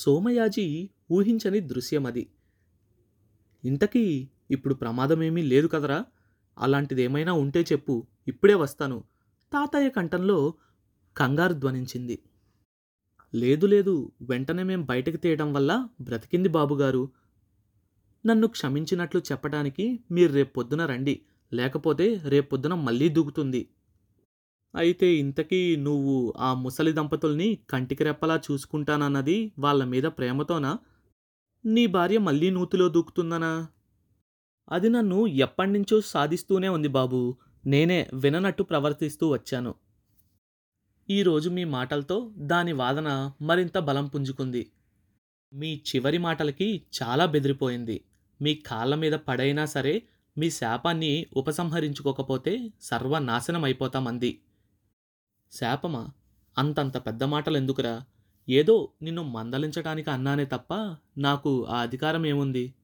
సోమయాజి ఊహించని దృశ్యమది ఇంతకీ ఇప్పుడు ప్రమాదమేమీ లేదు కదరా? అలాంటిదేమైనా ఉంటే చెప్పు ఇప్పుడే వస్తాను. తాతయ్య కంఠంలో కంగారు ధ్వనించింది. లేదు లేదు వెంటనే మేం బయటకు తీయడం వల్ల బ్రతికింది బాబుగారు. నన్ను క్షమించినట్లు చెప్పడానికి మీరు రేపొద్దున రండి లేకపోతే రేపొద్దున మళ్ళీ దూకుతుంది. అయితే ఇంతకీ నువ్వు ఆ ముసలి దంపతుల్ని కంటికి రెప్పలా చూసుకుంటానన్నది వాళ్ళ మీద ప్రేమతోనా? నీ భార్య మళ్ళీ నూతిలో దూకుతుందనా? అది నన్ను ఎప్పటినుంచో సాధిస్తూనే ఉంది బాబు. నేనే విననట్టు ప్రవర్తిస్తూ వచ్చాను. ఈరోజు మీ మాటలతో దాని వాదన మరింత బలం పుంజుకుంది. మీ చివరి మాటలకి చాలా బెదిరిపోయింది. మీ కాళ్ళ మీద పడైనా సరే మీ శాపాన్ని ఉపసంహరించుకోకపోతే సర్వనాశనం అయిపోతామంది శాపమా? అంతంత పెద్ద మాటలు ఎందుకురా ఏదో నిన్ను మందలించటానికి అన్నానే తప్ప నాకు ఆ అధికారం ఏముంది?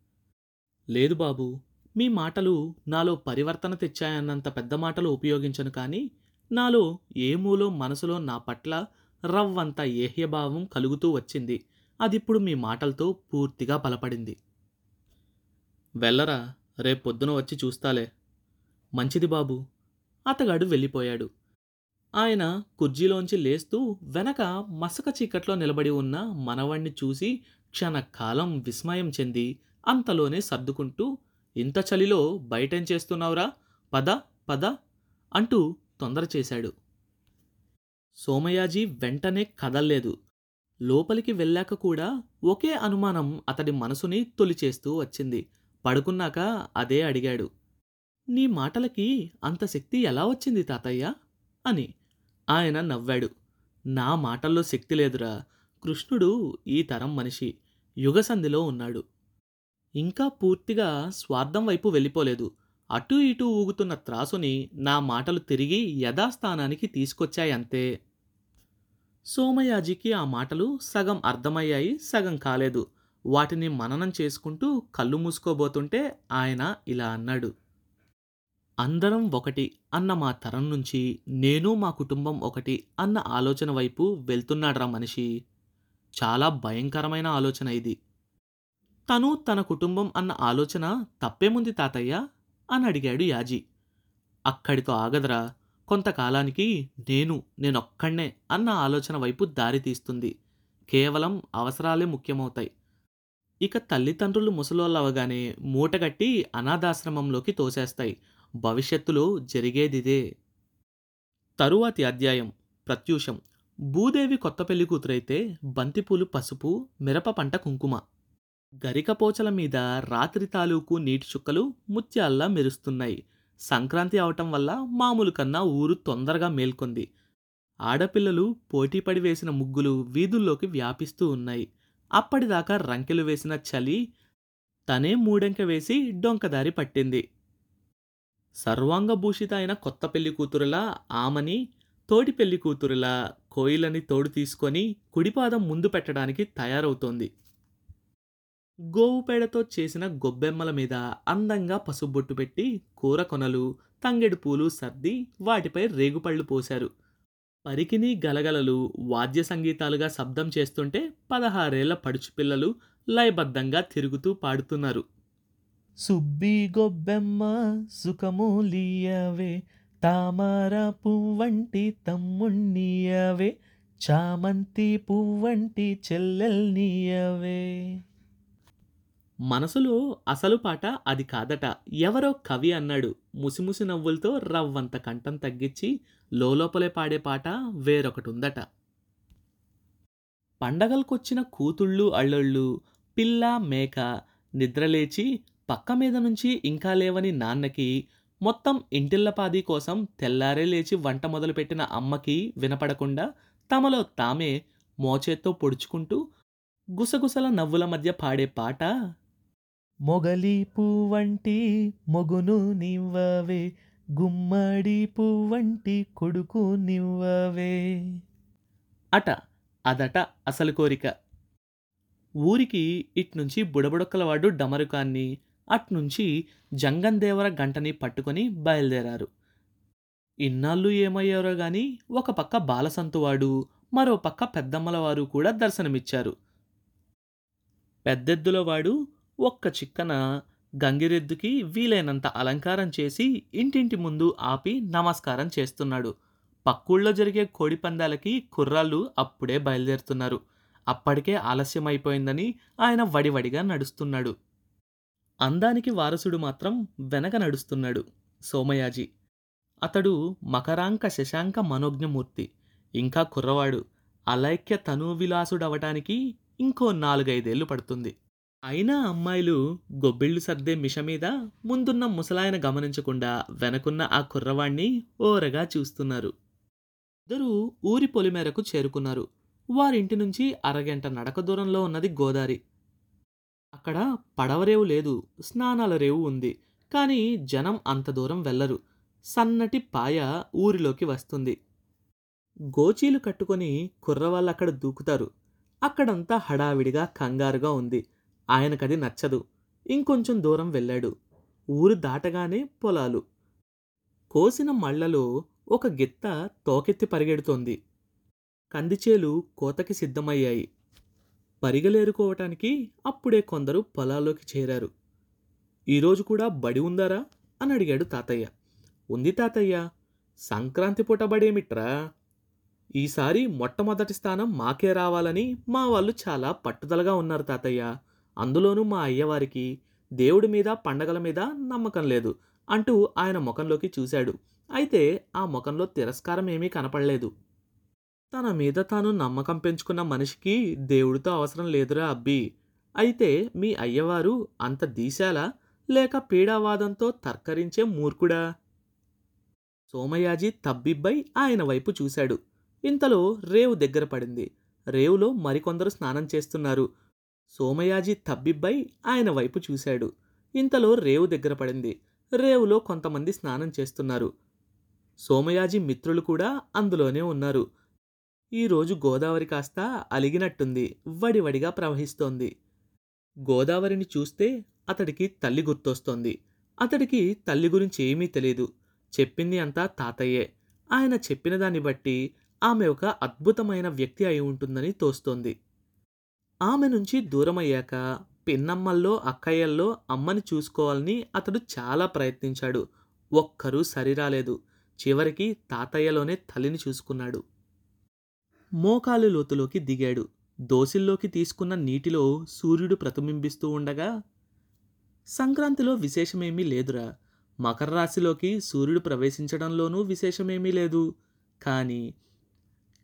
లేదు బాబు మీ మాటలు నాలో పరివర్తన తెచ్చాయన్నంత పెద్ద మాటలు ఉపయోగించను కానీ నాలో ఏ మూలో మనసులో నా పట్ల రవ్వంత ఏహ్యభావం కలుగుతూ వచ్చింది. అదిప్పుడు మీ మాటలతో పూర్తిగా బలపడింది. వెళ్ళరా రేపొద్దున వచ్చి చూస్తాలే. మంచిది బాబు. అతగాడు వెళ్ళిపోయాడు. ఆయన కుర్చీలోంచి లేస్తూ వెనక మసక చీకట్లో నిలబడి ఉన్న మనవణ్ణి చూసి క్షణకాలం విస్మయం చెంది అంతలోనే సర్దుకుంటూ ఇంత చలిలో బయటేం చేస్తున్నావురా? పద పద అంటూ తొందర చేశాడు. సోమయాజీ వెంటనే కదల్లేదు. లోపలికి వెళ్ళాక కూడా ఒకే అనుమానం అతడి మనసుని తొలిచేస్తూ వచ్చింది. పడుకున్నాక అదే అడిగాడు. నీ మాటలకి అంత శక్తి ఎలా వచ్చింది తాతయ్య? అని. ఆయన నవ్వాడు. నా మాటల్లో శక్తి లేదురా. కృష్ణుడు ఈ తరం మనిషి. యుగసంధిలో ఉన్నాడు. ఇంకా పూర్తిగా స్వార్థం వైపు వెళ్ళిపోలేదు. అటూ ఇటూ ఊగుతున్న త్రాసుని నా మాటలు తిరిగి యథాస్థానానికి తీసుకొచ్చాయంతే. సోమయాజికి ఆ మాటలు సగం అర్థమయ్యాయి సగం కాలేదు. వాటిని మననం చేసుకుంటూ కళ్ళు మూసుకోబోతుంటే ఆయన ఇలా అన్నాడు. అందరం ఒకటి అన్న మా తరం నుంచి నేను మా కుటుంబం ఒకటి అన్న ఆలోచన వైపు వెళ్తున్నాడ్రా మనిషి. చాలా భయంకరమైన ఆలోచన ఇది. తను తన కుటుంబం అన్న ఆలోచన తప్పేముంది తాతయ్య? అని అడిగాడు యాజీ. అక్కడితో ఆగదరా. కొంతకాలానికి నేను నేనొక్కడే అన్న ఆలోచన వైపు దారి తీస్తుంది. కేవలం అవసరాలే ముఖ్యమవుతాయి. ఇక తల్లిదండ్రులు ముసలోళ్ళవగానే మూటగట్టి అనాథాశ్రమంలోకి తోసేస్తాయి. భవిష్యత్తులో జరిగేదిదే. తరువాతి అధ్యాయం ప్రత్యూషం. భూదేవి కొత్త పెళ్ళి కూతురైతే బంతిపూలు పసుపు మిరప పంట కుంకుమ. గరికపోచల మీద రాత్రి తాలూకు నీటి చుక్కలు ముత్యాల్లా మెరుస్తున్నాయి. సంక్రాంతి అవటం వల్ల మామూలు కన్నా ఊరు తొందరగా మేల్కొంది. ఆడపిల్లలు పోటీపడి వేసిన ముగ్గులు వీధుల్లోకి వ్యాపిస్తూ ఉన్నాయి. అప్పటిదాకా రంకెలు వేసిన చలి తనే మూడెంక వేసి డొంకదారి పట్టింది. సర్వాంగభూషిత అయిన కొత్త పెళ్ళి కూతురులా ఆమని తోటి పెళ్ళి కూతురులా కోయిలని తోడు తీసుకొని కుడిపాదం ముందు పెట్టడానికి తయారవుతోంది. గోవు పేడతో చేసిన గొబ్బెమ్మల మీద అందంగా పసుబొట్టు పెట్టి కూర కొనలు తంగెడు పూలు సర్ది వాటిపై రేగుపళ్ళు పోశారు. పరికిని గలగలలు వాద్య సంగీతాలుగా శబ్దం చేస్తుంటే పదహారేళ్ళ పడుచు పిల్లలు లయబద్ధంగా తిరుగుతూ పాడుతున్నారు. సుబ్బి గొబ్బెమ్మ సుఖములియవే తామర పువ్వంటి తమ్ముణ్ణియవే చామంతి పువ్వంటి చెల్లెల్నియవే మనసులో అసలు పాట అది కాదట. ఎవరో కవి అన్నాడు. ముసిముసి నవ్వులతో రవ్వంత కంఠం తగ్గించి లోపలే పాడే పాట వేరొకటి ఉందట పండగలకొచ్చిన కూతుళ్ళు అళ్ళళ్ళు పిల్ల మేక నిద్రలేచి పక్క మీద నుంచి ఇంకా లేవని నాన్నకి మొత్తం ఇంటిల్లపాది కోసం తెల్లారే లేచి వంట మొదలుపెట్టిన అమ్మకి వినపడకుండా తమలో తామే మోచేత్తో పొడుచుకుంటూ గుసగుసల నవ్వుల మధ్య పాడే పాట మొగలి పువ్వంటి మొగును నివ్వవే గుమ్మడి పువ్వంటి కొడుకు నివ్వవే అట అదట అసలు కోరిక. ఊరికి ఇట్నుంచి బుడబుడొక్కలవాడు డమరుకాన్ని అట్నుంచి జంగందేవర గంటని పట్టుకొని బయలుదేరారు. ఇన్నాళ్ళు ఏమయ్యారో గాని ఒక పక్క బాలసంతువాడు మరో పక్క పెద్దమ్మలవారు కూడా దర్శనమిచ్చారు. పెద్దెద్దులవాడు ఒక్క చిక్కన గంగిరెద్దుకి వీలైనంత అలంకారం చేసి ఇంటింటి ముందు ఆపి నమస్కారం చేస్తున్నాడు. పక్కూళ్ళో జరిగే కోడి పందాలకి కుర్రాళ్ళు అప్పుడే బయలుదేరుతున్నారు. అప్పటికే ఆలస్యం అయిపోయిందని ఆయన వడివడిగా నడుస్తున్నాడు. అందానికి వారసుడు మాత్రం వెనక నడుస్తున్నాడు సోమయాజి. అతడు మకరాంక శశాంక మనోజ్ఞమూర్తి ఇంకా కుర్రవాడు అలైక్య తనువిలాసుడవటానికి ఇంకో నాలుగైదేళ్ళు పడుతుంది. అయినా అమ్మాయిలు గొబ్బిళ్ళు సర్దే మిష మీద ముందున్న ముసలాయన గమనించకుండా వెనకున్న ఆ కుర్రవాణ్ణి ఓరగా చూస్తున్నారు. ఇద్దరూ ఊరి పొలిమేరకు చేరుకున్నారు. వారింటి నుంచి అరగంట నడక దూరంలో ఉన్నది గోదారి. అక్కడ పడవరేవు లేదు స్నానాల రేవు ఉంది. కానీ జనం అంత దూరం వెళ్ళరు. సన్నటి పాయ ఊరిలోకి వస్తుంది. గోచీలు కట్టుకొని కుర్రవాళ్ళు అక్కడ దూకుతారు. అక్కడంతా హడావిడిగా కంగారుగా ఉంది. ఆయనకది నచ్చదు. ఇంకొంచెం దూరం వెళ్ళాడు. ఊరు దాటగానే పొలాలు. కోసిన మళ్ళలో ఒక గిత్త తోకెత్తి పరిగెడుతోంది. కందిచేలు కోతకి సిద్ధమయ్యాయి. పరిగలేరుకోవటానికి అప్పుడే కొందరు పొలాల్లోకి చేరారు. ఈరోజు కూడా బడి ఉందారా? అని అడిగాడు తాతయ్య. ఉంది తాతయ్య. సంక్రాంతి పూట బడేమిట్రా? ఈసారి మొట్టమొదటి స్థానం మాకే రావాలని మా వాళ్ళు చాలా పట్టుదలగా ఉన్నారు తాతయ్య. అందులోనూ మా అయ్యవారికి దేవుడి మీద పండగల మీద నమ్మకం లేదు అంటూ ఆయన ముఖంలోకి చూశాడు. అయితే ఆ ముఖంలో తిరస్కారం ఏమీ కనపడలేదు. తన మీద తాను నమ్మకం పెంచుకున్న మనిషికి దేవుడితో అవసరం లేదురా అబ్బి. అయితే మీ అయ్యవారు అంత దీశాలా? లేక పీడావాదంతో తర్కరించే మూర్ఖుడా? సోమయాజీ తబ్బిబ్బై ఆయన వైపు చూశాడు. ఇంతలో రేవు దగ్గర పడింది. రేవులో మరికొందరు స్నానం చేస్తున్నారు. సోమయాజీ తబ్బిబ్బై ఆయన వైపు చూశాడు. ఇంతలో రేవు దగ్గర పడింది. రేవులో కొంతమంది స్నానం చేస్తున్నారు. సోమయాజీ మిత్రులు కూడా అందులోనే ఉన్నారు. ఈరోజు గోదావరి కాస్త అలిగినట్టుంది వడివడిగా ప్రవహిస్తోంది. గోదావరిని చూస్తే అతడికి తల్లి గుర్తొస్తోంది. అతడికి తల్లి గురించి ఏమీ తెలియదు చెప్పింది అంతా తాతయ్యే. ఆయన చెప్పిన దాన్ని బట్టి ఆమె ఒక అద్భుతమైన వ్యక్తి అయి ఉంటుందని తోస్తోంది. ఆమె నుంచి దూరమయ్యాక పిన్నమ్మల్లో అక్కయ్యల్లో అమ్మని చూసుకోవాలని అతడు చాలా ప్రయత్నించాడు. ఒక్కరూ సరిరాలేదు. చివరికి తాతయ్యలోనే తల్లిని చూసుకున్నాడు. మోకాలు లోతులోకి దిగాడు. దోసిల్లోకి తీసుకున్న నీటిలో సూర్యుడు ప్రతిబింబిస్తూ ఉండగా సంక్రాంతిలో విశేషమేమీ లేదురా. మకర రాశిలోకి సూర్యుడు ప్రవేశించడంలోనూ విశేషమేమీ లేదు. కానీ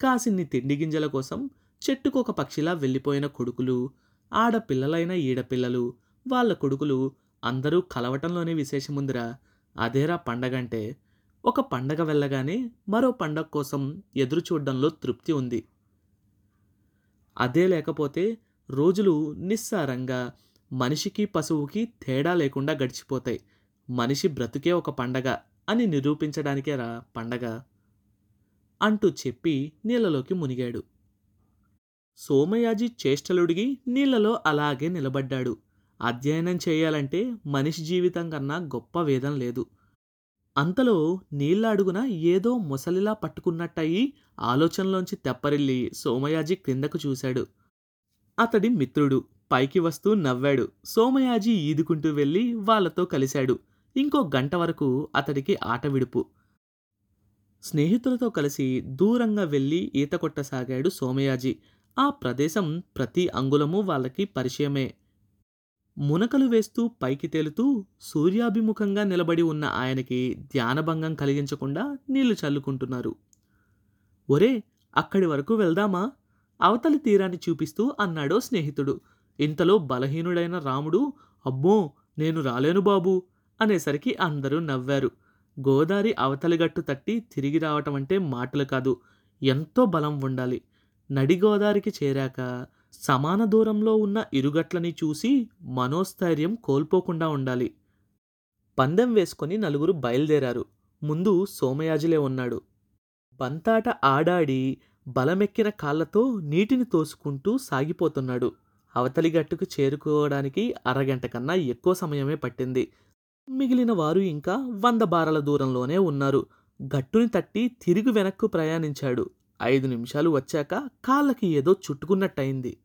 కాసిన్ని తిండి గింజల కోసం చెట్టుకొక పక్షిలా వెళ్ళిపోయిన కొడుకులు ఆడపిల్లలైన ఈడపిల్లలు వాళ్ళ కొడుకులు అందరూ కలవటంలోనే విశేషముందిరా. అదేరా పండగంటే ఒక పండగ వెళ్ళగానే మరో పండగ కోసం ఎదురు చూడడంలో తృప్తి ఉంది. అదే లేకపోతే రోజులు నిస్సారంగా మనిషికి పశువుకి తేడా లేకుండా గడిచిపోతాయి. మనిషి బ్రతుకే ఒక పండగ అని నిరూపించడానికే రా పండగ అంటూ చెప్పి నీళ్ళలోకి మునిగాడు. సోమయాజి చేష్టలుడిగి నీళ్ళలో అలాగే నిలబడ్డాడు. అధ్యయనం చేయాలంటే మనిషి జీవితం కన్నా గొప్ప వేదం లేదు. అంతలో నీళ్ళడుగున ఏదో ముసలిలా పట్టుకున్నట్టయి ఆలోచనలోంచి తెప్పరిల్లి సోమయాజి క్రిందకు చూశాడు. అతడి మిత్రుడు పైకి వస్తూ నవ్వాడు. సోమయాజి ఈదుకుంటూ వెళ్ళి వాళ్ళతో కలిశాడు. ఇంకో గంట వరకు అతడికి ఆట విడుపు. స్నేహితులతో కలిసి దూరంగా వెళ్ళి ఈత కొట్టసాగాడు సోమయాజి. ఆ ప్రదేశం ప్రతి అంగుళము వాళ్ళకి పరిచయమే. మునకలు వేస్తూ పైకి తేలుతూ సూర్యాభిముఖంగా నిలబడి ఉన్న ఆయనకి ధ్యానభంగం కలిగించకుండా నీళ్ళు చల్లుకుంటున్నారు. ఒరే అక్కడి వరకు వెళ్దామా? అవతలి తీరాన్ని చూపిస్తూ అన్నాడో స్నేహితుడు. ఇంతలో బలహీనుడైన రాముడు అబ్బో నేను రాలేను బాబు అనేసరికి అందరూ నవ్వారు. గోదారి అవతలి గట్టు తట్టి తిరిగి రావటం అంటే మాటలు కాదు ఎంతో బలం ఉండాలి. నడి గోదారికి చేరాక సమాన దూరంలో ఉన్న ఇరుగట్లని చూసి మనోస్థైర్యం కోల్పోకుండా ఉండాలి. పందెం వేసుకొని నలుగురు బయలుదేరారు. ముందు సోమయాజులే ఉన్నాడు. బంతాట ఆడాడి బలమెక్కిన కాళ్ళతో నీటిని తోసుకుంటూ సాగిపోతున్నాడు. అవతలి గట్టుకు చేరుకోవడానికి అరగంట కన్నా ఎక్కువ సమయమే పట్టింది. మిగిలిన వారు ఇంకా వంద బారల దూరంలోనే ఉన్నారు. గట్టుని తట్టి తిరిగి వెనక్కు ప్రయాణించాడు. ఐదు నిమిషాలు వచ్చాక కాళ్ళకి ఏదో చుట్టుకున్నట్టయింది.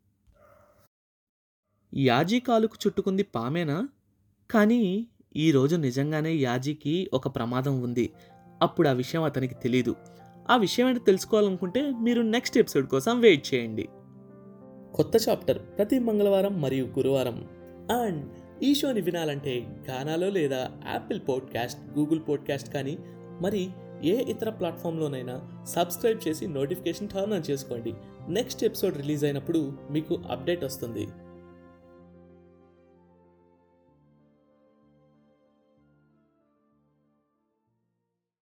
యాజీ కాలుకు చుట్టుకుంది పామేనా? కానీ ఈరోజు నిజంగానే యాజీకి ఒక ప్రమాదం ఉంది. అప్పుడు ఆ విషయం అతనికి తెలీదు. ఆ విషయం ఏంటో తెలుసుకోవాలనుకుంటే మీరు నెక్స్ట్ ఎపిసోడ్ కోసం వెయిట్ చేయండి. కొత్త చాప్టర్ ప్రతి మంగళవారం మరియు గురువారం. అండ్ ఈ షోని వినాలంటే గానాలో లేదా యాపిల్ పాడ్కాస్ట్ గూగుల్ పాడ్కాస్ట్ కానీ మరి ఏ ఇతర ప్లాట్ఫామ్లోనైనా సబ్స్క్రైబ్ చేసి నోటిఫికేషన్ టర్న్ ఆన్ చేసుకోండి. నెక్స్ట్ ఎపిసోడ్ రిలీజ్ అయినప్పుడు మీకు అప్డేట్ వస్తుంది.